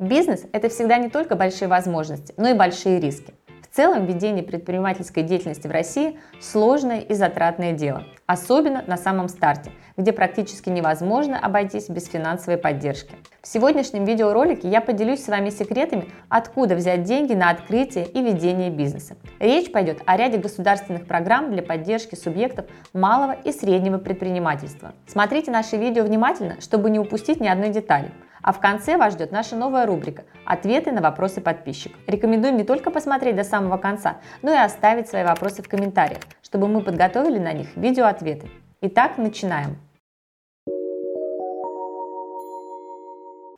Бизнес – это всегда не только большие возможности, но и большие риски. В целом, ведение предпринимательской деятельности в России – сложное и затратное дело, особенно на самом старте, где практически невозможно обойтись без финансовой поддержки. В сегодняшнем видеоролике я поделюсь с вами секретами, откуда взять деньги на открытие и ведение бизнеса. Речь пойдет о ряде государственных программ для поддержки субъектов малого и среднего предпринимательства. Смотрите наши видео внимательно, чтобы не упустить ни одной детали. А в конце вас ждет наша новая рубрика «Ответы на вопросы подписчиков». Рекомендуем не только посмотреть до самого конца, но и оставить свои вопросы в комментариях, чтобы мы подготовили на них видеоответы. Итак, начинаем.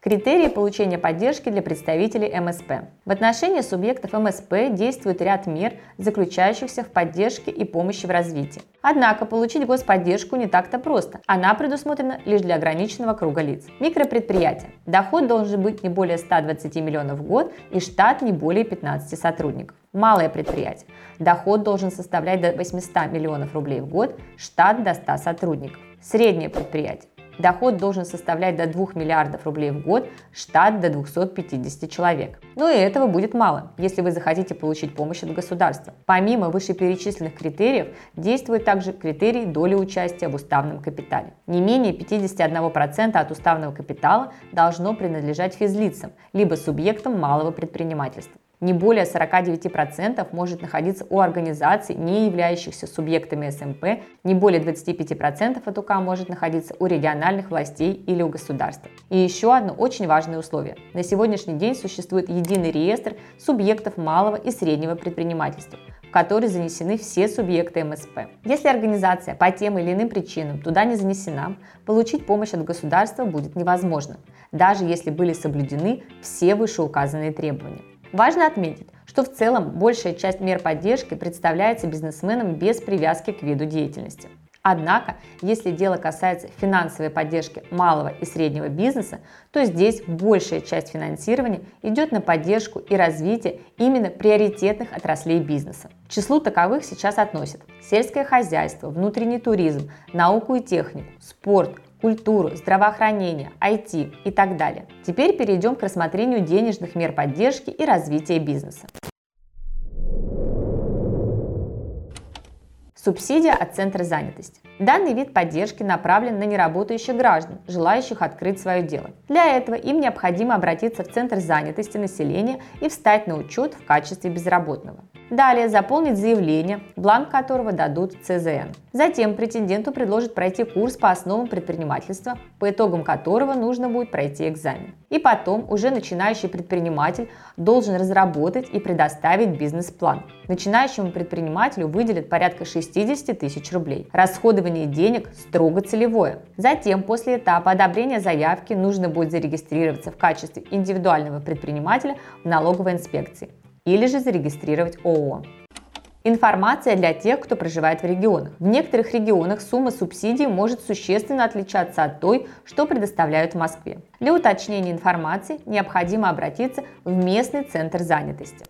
Критерии получения поддержки для представителей МСП. В отношении субъектов МСП действует ряд мер, заключающихся в поддержке и помощи в развитии. Однако получить господдержку не так-то просто. Она предусмотрена лишь для ограниченного круга лиц. Микропредприятия. Доход должен быть не более 120 миллионов в год и штат не более 15 сотрудников. Малое предприятие. Доход должен составлять до 800 миллионов рублей в год, штат до 100 сотрудников. Среднее предприятие. Доход должен составлять до 2 миллиардов рублей в год, штат до 250 человек. Но и этого будет мало, если вы захотите получить помощь от государства. Помимо вышеперечисленных критериев, действует также критерий доли участия в уставном капитале. Не менее 51% от уставного капитала должно принадлежать физлицам, либо субъектам малого предпринимательства не более 49% может находиться у организаций, не являющихся субъектами СМП, не более 25% от УК может находиться у региональных властей или у государства. И еще одно очень важное условие. На сегодняшний день существует единый реестр субъектов малого и среднего предпринимательства, в который занесены все субъекты МСП. Если организация по тем или иным причинам туда не занесена, получить помощь от государства будет невозможно, даже если были соблюдены все вышеуказанные требования. Важно отметить, что в целом большая часть мер поддержки представляется бизнесменам без привязки к виду деятельности. Однако, если дело касается финансовой поддержки малого и среднего бизнеса, то здесь большая часть финансирования идет на поддержку и развитие именно приоритетных отраслей бизнеса. К числу таковых сейчас относят сельское хозяйство, внутренний туризм, науку и технику, спорт, культуру, здравоохранение, IT и так далее. Теперь перейдем к рассмотрению денежных мер поддержки и развития бизнеса. Субсидия от Центра занятости. Данный вид поддержки направлен на неработающих граждан, желающих открыть свое дело. Для этого им необходимо обратиться в Центр занятости населения и встать на учет в качестве безработного. Далее заполнить заявление, бланк которого дадут ЦЗН. Затем претенденту предложат пройти курс по основам предпринимательства, по итогам которого нужно будет пройти экзамен. И потом уже начинающий предприниматель должен разработать и предоставить бизнес-план. Начинающему предпринимателю выделят порядка 60 тысяч рублей. Расходование денег строго целевое. Затем, после этапа одобрения заявки, нужно будет зарегистрироваться в качестве индивидуального предпринимателя в налоговой инспекции или же зарегистрировать ООО. Информация для тех, кто проживает в регионах. В некоторых регионах сумма субсидий может существенно отличаться от той, что предоставляют в Москве. Для уточнения информации необходимо обратиться в местный центр занятости.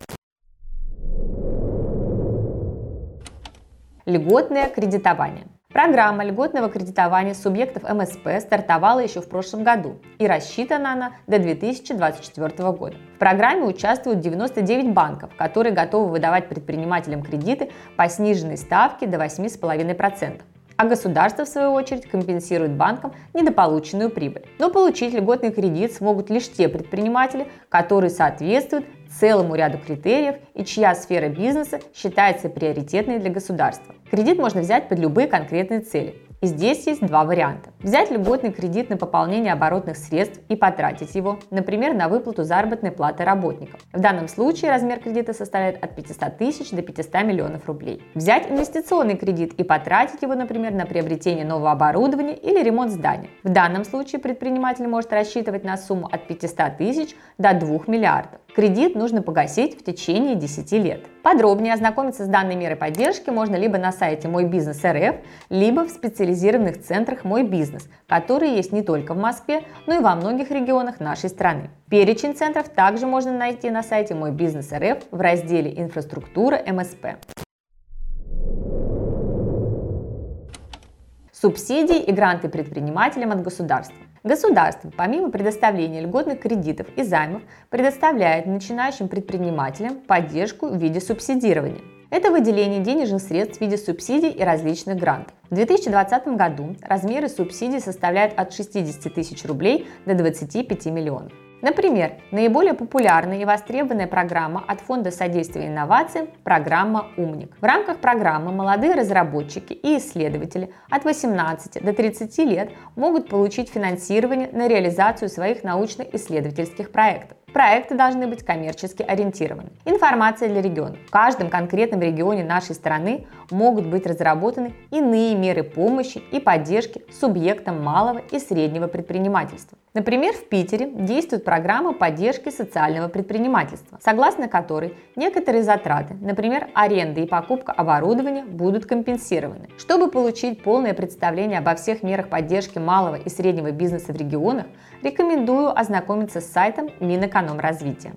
Льготное кредитование. Программа льготного кредитования субъектов МСП стартовала еще в прошлом году и рассчитана она до 2024 года. В программе участвуют 99 банков, которые готовы выдавать предпринимателям кредиты по сниженной ставке до 8,5% а государство, в свою очередь, компенсирует банкам недополученную прибыль. Но получить льготный кредит смогут лишь те предприниматели, которые соответствуют целому ряду критериев и чья сфера бизнеса считается приоритетной для государства. Кредит можно взять под любые конкретные цели. И здесь есть два варианта. Взять льготный кредит на пополнение оборотных средств и потратить его, например, на выплату заработной платы работникам. В данном случае размер кредита составляет от 500 тысяч до 500 миллионов рублей. Взять инвестиционный кредит и потратить его, например, на приобретение нового оборудования или ремонт здания. В данном случае предприниматель может рассчитывать на сумму от 500 тысяч до 2 миллиардов. Кредит нужно погасить в течение 10 лет. Подробнее ознакомиться с данной мерой поддержки можно либо на сайте Мой бизнес РФ, либо в специализированных центрах Мой бизнес, которые есть не только в Москве, но и во многих регионах нашей страны. Перечень центров также можно найти на сайте Мой бизнес РФ в разделе Инфраструктура МСП. Субсидии и гранты предпринимателям от государства. Государство, помимо предоставления льготных кредитов и займов, предоставляет начинающим предпринимателям поддержку в виде субсидирования. Это выделение денежных средств в виде субсидий и различных грантов. В 2020 году размеры субсидий составляют от 60 тысяч рублей до 25 миллионов. Например, наиболее популярная и востребованная программа от Фонда содействия инновациям – программа «Умник». В рамках программы молодые разработчики и исследователи от 18 до 30 лет могут получить финансирование на реализацию своих научно-исследовательских проектов. Проекты должны быть коммерчески ориентированы. Информация для региона. В каждом конкретном регионе нашей страны могут быть разработаны иные меры помощи и поддержки субъектам малого и среднего предпринимательства. Например, в Питере действует программа поддержки социального предпринимательства, согласно которой некоторые затраты, например, аренда и покупка оборудования, будут компенсированы. Чтобы получить полное представление обо всех мерах поддержки малого и среднего бизнеса в регионах, рекомендую ознакомиться с сайтом Минэкономразвития.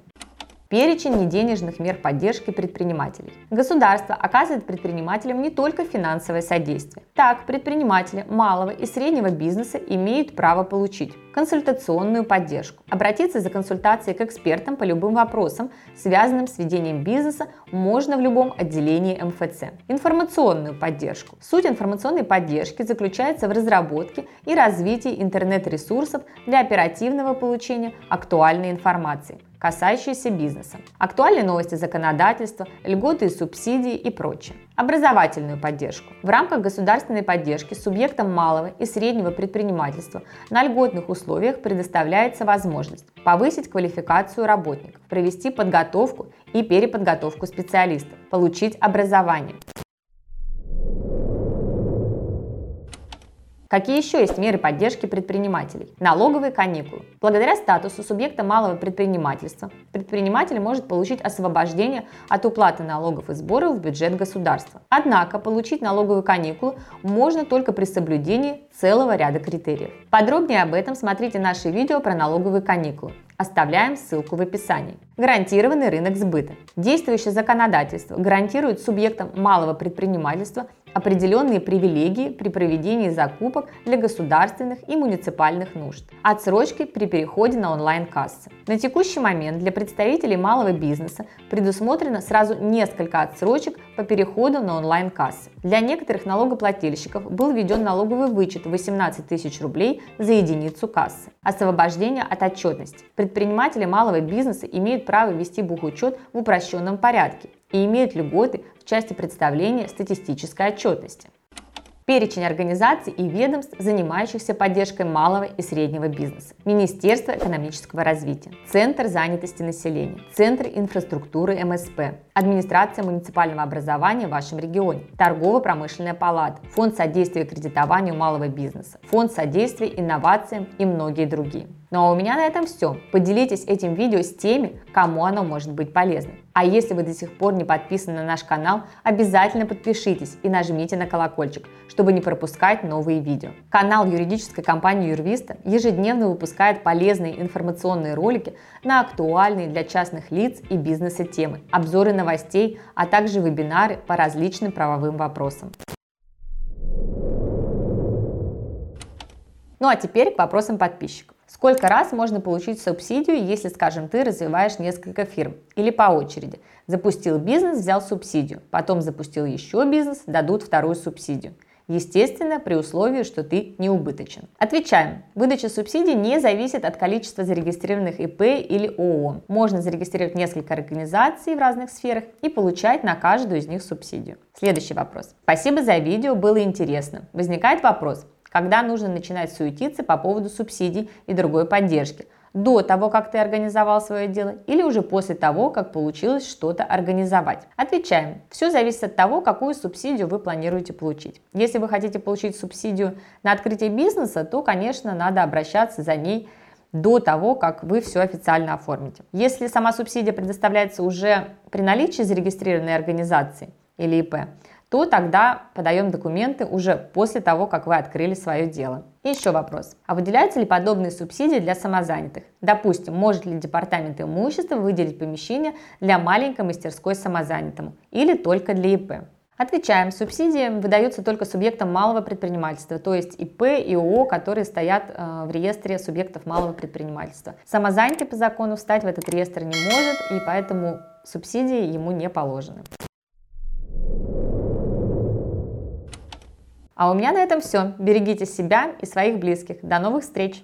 Перечень неденежных мер поддержки предпринимателей. Государство оказывает предпринимателям не только финансовое содействие. Так, предприниматели малого и среднего бизнеса имеют право получить консультационную поддержку, обратиться за консультацией к экспертам по любым вопросам, связанным с ведением бизнеса, можно в любом отделении МФЦ. Информационную поддержку. Суть информационной поддержки заключается в разработке и развитии интернет-ресурсов для оперативного получения актуальной информации касающиеся бизнеса, актуальные новости законодательства, льготы и субсидии и прочее. Образовательную поддержку. В рамках государственной поддержки субъектам малого и среднего предпринимательства на льготных условиях предоставляется возможность повысить квалификацию работников, провести подготовку и переподготовку специалистов, получить образование. Какие еще есть меры поддержки предпринимателей? Налоговые каникулы. Благодаря статусу субъекта малого предпринимательства предприниматель может получить освобождение от уплаты налогов и сборов в бюджет государства. Однако получить налоговую каникулу можно только при соблюдении целого ряда критериев. Подробнее об этом смотрите наше видео про налоговые каникулы. Оставляем ссылку в описании. Гарантированный рынок сбыта. Действующее законодательство гарантирует субъектам малого предпринимательства определенные привилегии при проведении закупок для государственных и муниципальных нужд, отсрочки при переходе на онлайн-кассы. На текущий момент для представителей малого бизнеса предусмотрено сразу несколько отсрочек по переходу на онлайн-кассы. Для некоторых налогоплательщиков был введен налоговый вычет 18 тысяч рублей за единицу кассы. Освобождение от отчетности. Предприниматели малого бизнеса имеют право вести бухучет в упрощенном порядке и имеют льготы в части представления статистической отчетности. Перечень организаций и ведомств, занимающихся поддержкой малого и среднего бизнеса. Министерство экономического развития, Центр занятости населения, Центр инфраструктуры МСП, Администрация муниципального образования в вашем регионе, Торгово-промышленная палата, Фонд содействия кредитованию малого бизнеса, Фонд содействия инновациям и многие другие. Ну а у меня на этом все. Поделитесь этим видео с теми, кому оно может быть полезным. А если вы до сих пор не подписаны на наш канал, обязательно подпишитесь и нажмите на колокольчик, чтобы не пропускать новые видео. Канал юридической компании Юрвиста ежедневно выпускает полезные информационные ролики на актуальные для частных лиц и бизнеса темы, обзоры новостей, а также вебинары по различным правовым вопросам. Ну а теперь к вопросам подписчиков. Сколько раз можно получить субсидию, если, скажем, ты развиваешь несколько фирм или по очереди? Запустил бизнес, взял субсидию, потом запустил еще бизнес, дадут вторую субсидию. Естественно, при условии, что ты не убыточен. Отвечаем. Выдача субсидий не зависит от количества зарегистрированных ИП или ООО. Можно зарегистрировать несколько организаций в разных сферах и получать на каждую из них субсидию. Следующий вопрос. Спасибо за видео, было интересно. Возникает вопрос, когда нужно начинать суетиться по поводу субсидий и другой поддержки. До того, как ты организовал свое дело или уже после того, как получилось что-то организовать? Отвечаем. Все зависит от того, какую субсидию вы планируете получить. Если вы хотите получить субсидию на открытие бизнеса, то, конечно, надо обращаться за ней до того, как вы все официально оформите. Если сама субсидия предоставляется уже при наличии зарегистрированной организации или ИП, то тогда подаем документы уже после того, как вы открыли свое дело. И еще вопрос. А выделяются ли подобные субсидии для самозанятых? Допустим, может ли департамент имущества выделить помещение для маленькой мастерской самозанятому или только для ИП? Отвечаем, субсидии выдаются только субъектам малого предпринимательства, то есть ИП и ООО, которые стоят э, в реестре субъектов малого предпринимательства. Самозанятый по закону встать в этот реестр не может, и поэтому субсидии ему не положены. А у меня на этом все. Берегите себя и своих близких. До новых встреч!